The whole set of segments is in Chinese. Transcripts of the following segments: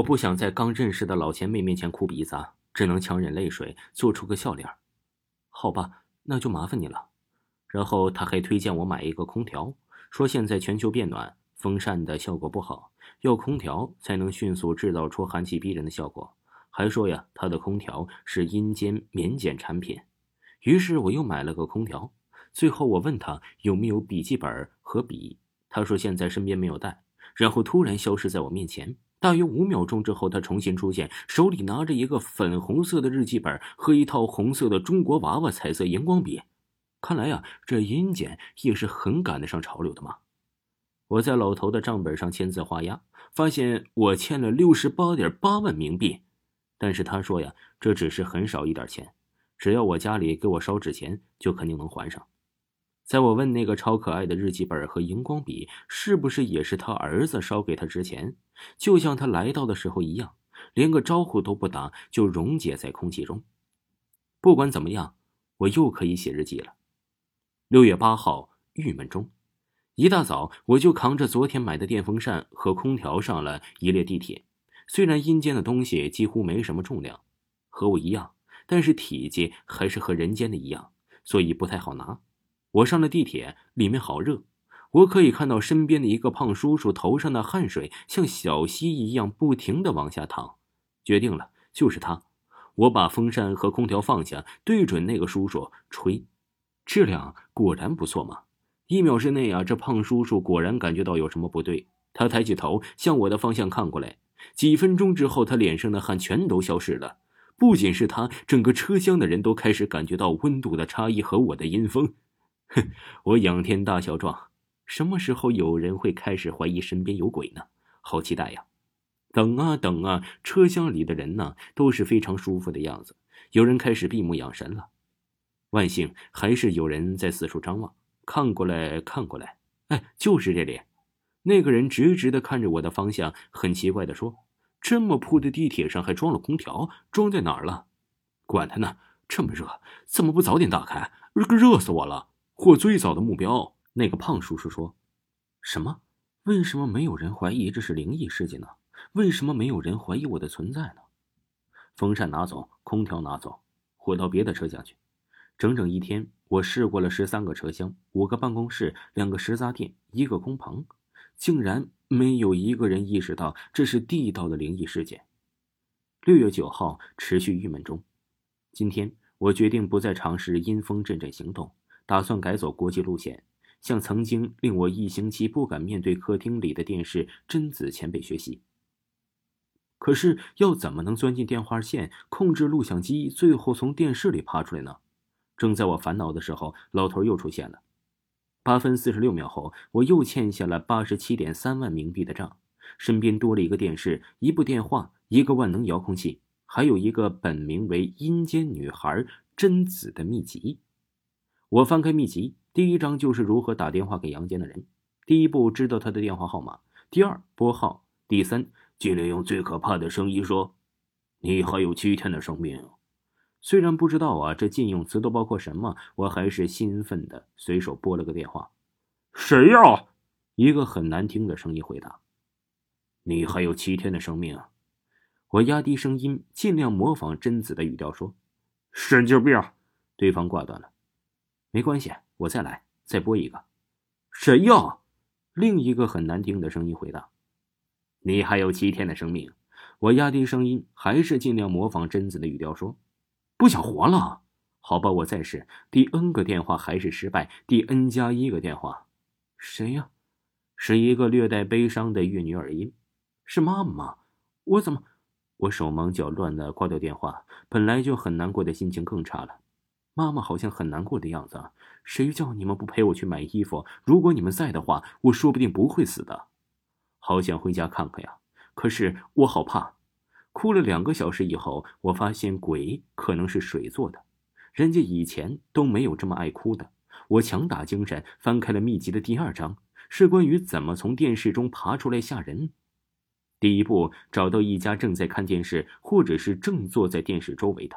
我不想在刚认识的老前辈面前哭鼻子，只能强忍泪水，做出个笑脸。好吧，那就麻烦你了。然后他还推荐我买一个空调，说现在全球变暖，风扇的效果不好，要空调才能迅速制造出寒气逼人的效果。还说呀，他的空调是阴间免检产品。于是我又买了个空调。最后我问他有没有笔记本和笔，他说现在身边没有带，然后突然消失在我面前。大约五秒钟之后，他重新出现，手里拿着一个粉红色的日记本和一套红色的中国娃娃彩色荧光笔。看来呀，这阴间也是很赶得上潮流的嘛。我在老头的账本上签字画押，发现我欠了六十八点八万冥币，但是他说呀，这只是很少一点钱，只要我家里给我烧纸钱，就肯定能还上。在我问那个超可爱的日记本和荧光笔是不是也是他儿子烧给他之前，就像他来到的时候一样，连个招呼都不打就溶解在空气中。不管怎么样，我又可以写日记了。六月八号，郁闷中，一大早我就扛着昨天买的电风扇和空调上了一列地铁。虽然阴间的东西几乎没什么重量，和我一样，但是体积还是和人间的一样，所以不太好拿。我上了地铁，里面好热，我可以看到身边的一个胖叔叔头上的汗水像小溪一样不停的往下淌。决定了，就是他。我把风扇和空调放下，对准那个叔叔吹，质量果然不错嘛。一秒之内啊，这胖叔叔果然感觉到有什么不对，他抬起头向我的方向看过来。几分钟之后，他脸上的汗全都消失了。不仅是他，整个车厢的人都开始感觉到温度的差异和我的阴风。哼，我仰天大笑状，什么时候有人会开始怀疑身边有鬼呢？好期待呀！等啊等啊，车厢里的人呢都是非常舒服的样子，有人开始闭目养神了。万幸还是有人在四处张望，看过来看过来，哎，就是这里。那个人直直的看着我的方向，很奇怪的说：“这么铺的地铁上还装了空调，装在哪儿了？管他呢，这么热，怎么不早点打开？热热死我了！”或最早的目标，那个胖叔叔说：“什么？为什么没有人怀疑这是灵异事件呢？为什么没有人怀疑我的存在呢？”风扇拿走，空调拿走，我到别的车厢去。整整一天，我试过了十三个车厢、五个办公室、两个食杂店、一个工棚，竟然没有一个人意识到这是地道的灵异事件。六月九号，持续郁闷中。今天，我决定不再尝试阴风阵阵行动。打算改走国际路线，向曾经令我一星期不敢面对客厅里的电视贞子前辈学习。可是要怎么能钻进电话线，控制录像机，最后从电视里爬出来呢？正在我烦恼的时候，老头又出现了。八分四十六秒后，我又欠下了八十七点三万冥币的账，身边多了一个电视、一部电话、一个万能遥控器，还有一个本名为“阴间女孩贞子”的秘籍。我翻开秘籍，第一章就是如何打电话给阳间的人。第一步，知道他的电话号码；第二，拨号；第三，尽量用最可怕的声音说：“你还有七天的生命。”虽然不知道啊，这禁用词都包括什么，我还是兴奋的随手拨了个电话。谁呀？一个很难听的声音回答：“你还有七天的生命。”我压低声音，尽量模仿贞子的语调说：“神经病！”对方挂断了。没关系，我再来，再拨一个。谁呀？另一个很难听的声音回答：“你还有七天的生命。”我压低声音，还是尽量模仿贞子的语调说：“不想活了？好吧，我再试。”第 N 个电话还是失败。第 N 加一个电话，谁呀？是一个略带悲伤的粤女耳音。是妈妈？我怎么？我手忙脚乱的挂掉电话，本来就很难过的心情更差了。妈妈好像很难过的样子。谁叫你们不陪我去买衣服？如果你们在的话，我说不定不会死的。好想回家看看呀！可是我好怕。哭了两个小时以后，我发现鬼可能是水做的，人家以前都没有这么爱哭的。我强打精神，翻开了秘籍的第二章，是关于怎么从电视中爬出来吓人。第一步，找到一家正在看电视，或者是正坐在电视周围的。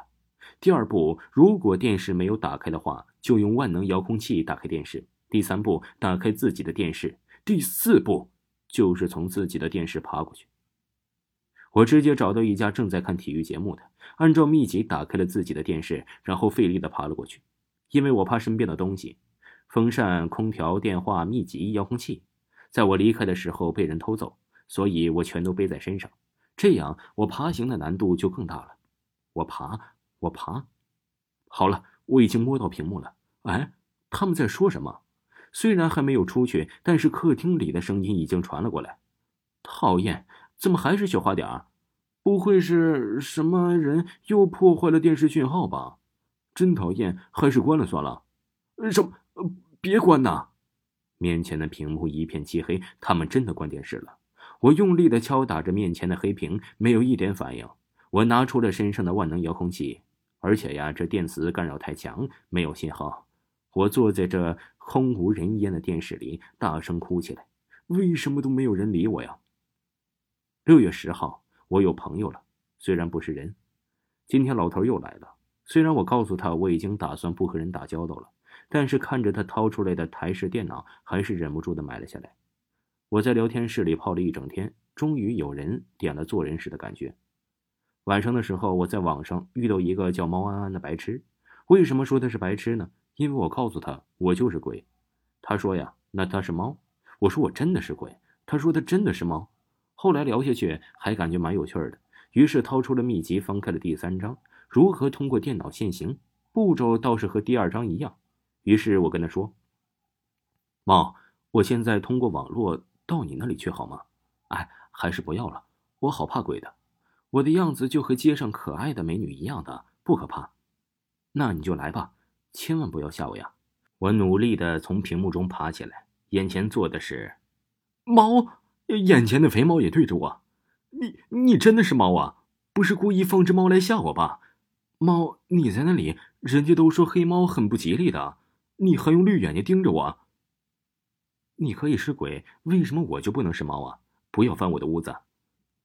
第二步，如果电视没有打开的话，就用万能遥控器打开电视。第三步，打开自己的电视。第四步，就是从自己的电视爬过去。我直接找到一家正在看体育节目的，按照秘籍打开了自己的电视，然后费力的爬了过去，因为我怕身边的东西，风扇、空调、电话、秘籍、遥控器，在我离开的时候被人偷走，所以我全都背在身上，这样我爬行的难度就更大了。我爬，我爬，好了，我已经摸到屏幕了。哎，他们在说什么？虽然还没有出去，但是客厅里的声音已经传了过来。讨厌。怎么还是小花点？不会是什么人又破坏了电视讯号吧？真讨厌，还是关了算了。什么？别关呐！面前的屏幕一片漆黑，他们真的关电视了。我用力的敲打着面前的黑屏，没有一点反应。我拿出了身上的万能遥控器，而且呀，这电磁干扰太强，没有信号。我坐在这空无人烟的电视里，大声哭起来。为什么都没有人理我呀？六月十号，我有朋友了，虽然不是人。今天老头又来了，虽然我告诉他我已经打算不和人打交道了，但是看着他掏出来的台式电脑，还是忍不住的买了下来。我在聊天室里泡了一整天，终于有人点了做人时的感觉。晚上的时候，我在网上遇到一个叫猫安安的白痴。为什么说他是白痴呢？因为我告诉他我就是鬼。他说呀，那他是猫。我说我真的是鬼。他说他真的是猫。后来聊下去还感觉蛮有趣的，于是掏出了秘籍，翻开了第三章，如何通过电脑现形，步骤倒是和第二章一样。于是我跟他说：“猫，我现在通过网络到你那里去好吗？哎，还是不要了，我好怕鬼的。我的样子就和街上可爱的美女一样的，不可怕。那你就来吧，千万不要吓我呀！”我努力的从屏幕中爬起来，眼前坐的是猫。眼前的肥猫也对着我，你你真的是猫啊？不是故意放只猫来吓我吧？猫，你在那里，人家都说黑猫很不吉利的，你还用绿眼睛盯着我？你可以是鬼，为什么我就不能是猫啊？不要翻我的屋子！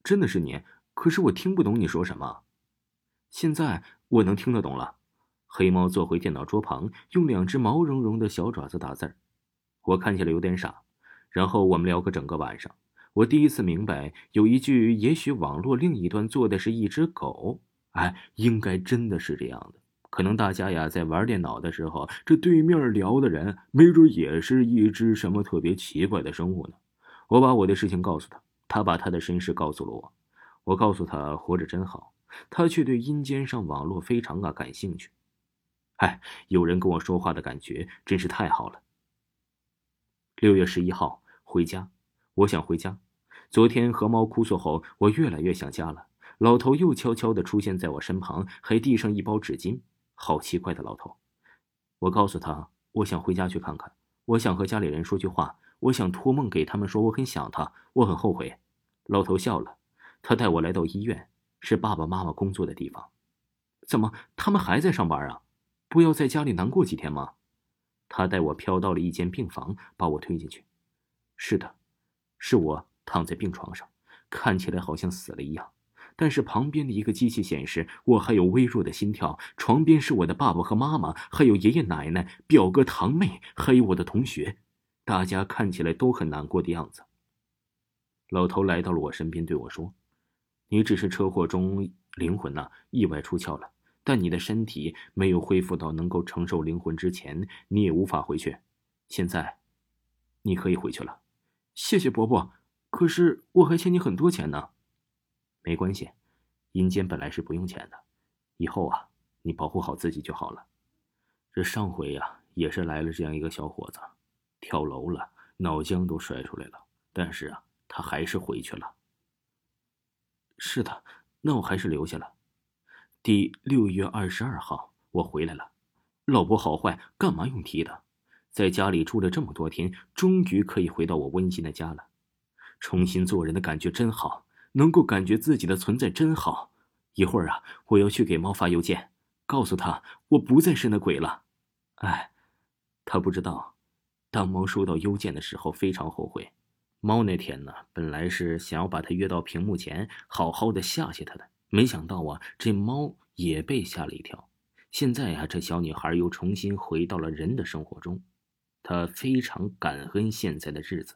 真的是你，可是我听不懂你说什么。现在我能听得懂了。黑猫坐回电脑桌旁，用两只毛茸茸的小爪子打字我看起来有点傻。然后我们聊个整个晚上。我第一次明白，有一句“也许网络另一端坐的是一只狗”，哎，应该真的是这样的。可能大家呀在玩电脑的时候，这对面聊的人，没准也是一只什么特别奇怪的生物呢。我把我的事情告诉他，他把他的身世告诉了我。我告诉他活着真好，他却对阴间上网络非常啊感兴趣。哎，有人跟我说话的感觉真是太好了。六月十一号回家。我想回家。昨天和猫哭诉后，我越来越想家了。老头又悄悄地出现在我身旁，还递上一包纸巾。好奇怪的老头！我告诉他，我想回家去看看，我想和家里人说句话，我想托梦给他们说我很想他，我很后悔。老头笑了，他带我来到医院，是爸爸妈妈工作的地方。怎么，他们还在上班啊？不要在家里难过几天吗？他带我飘到了一间病房，把我推进去。是的。是我躺在病床上，看起来好像死了一样，但是旁边的一个机器显示我还有微弱的心跳。床边是我的爸爸和妈妈，还有爷爷奶奶、表哥堂妹，还有我的同学，大家看起来都很难过的样子。老头来到了我身边，对我说：“你只是车祸中灵魂呐意外出窍了，但你的身体没有恢复到能够承受灵魂之前，你也无法回去。现在，你可以回去了。”谢谢伯伯，可是我还欠你很多钱呢。没关系，阴间本来是不用钱的。以后啊，你保护好自己就好了。这上回呀，也是来了这样一个小伙子，跳楼了，脑浆都摔出来了，但是啊，他还是回去了。是的，那我还是留下了。第六月二十二号，我回来了。老婆好坏，干嘛用提的？在家里住了这么多天，终于可以回到我温馨的家了。重新做人的感觉真好，能够感觉自己的存在真好。一会儿啊，我要去给猫发邮件，告诉他我不再是那鬼了。哎，他不知道，当猫收到邮件的时候非常后悔。猫那天呢，本来是想要把他约到屏幕前，好好的吓吓他的，没想到啊，这猫也被吓了一跳。现在呀，这小女孩又重新回到了人的生活中。她非常感恩现在的日子，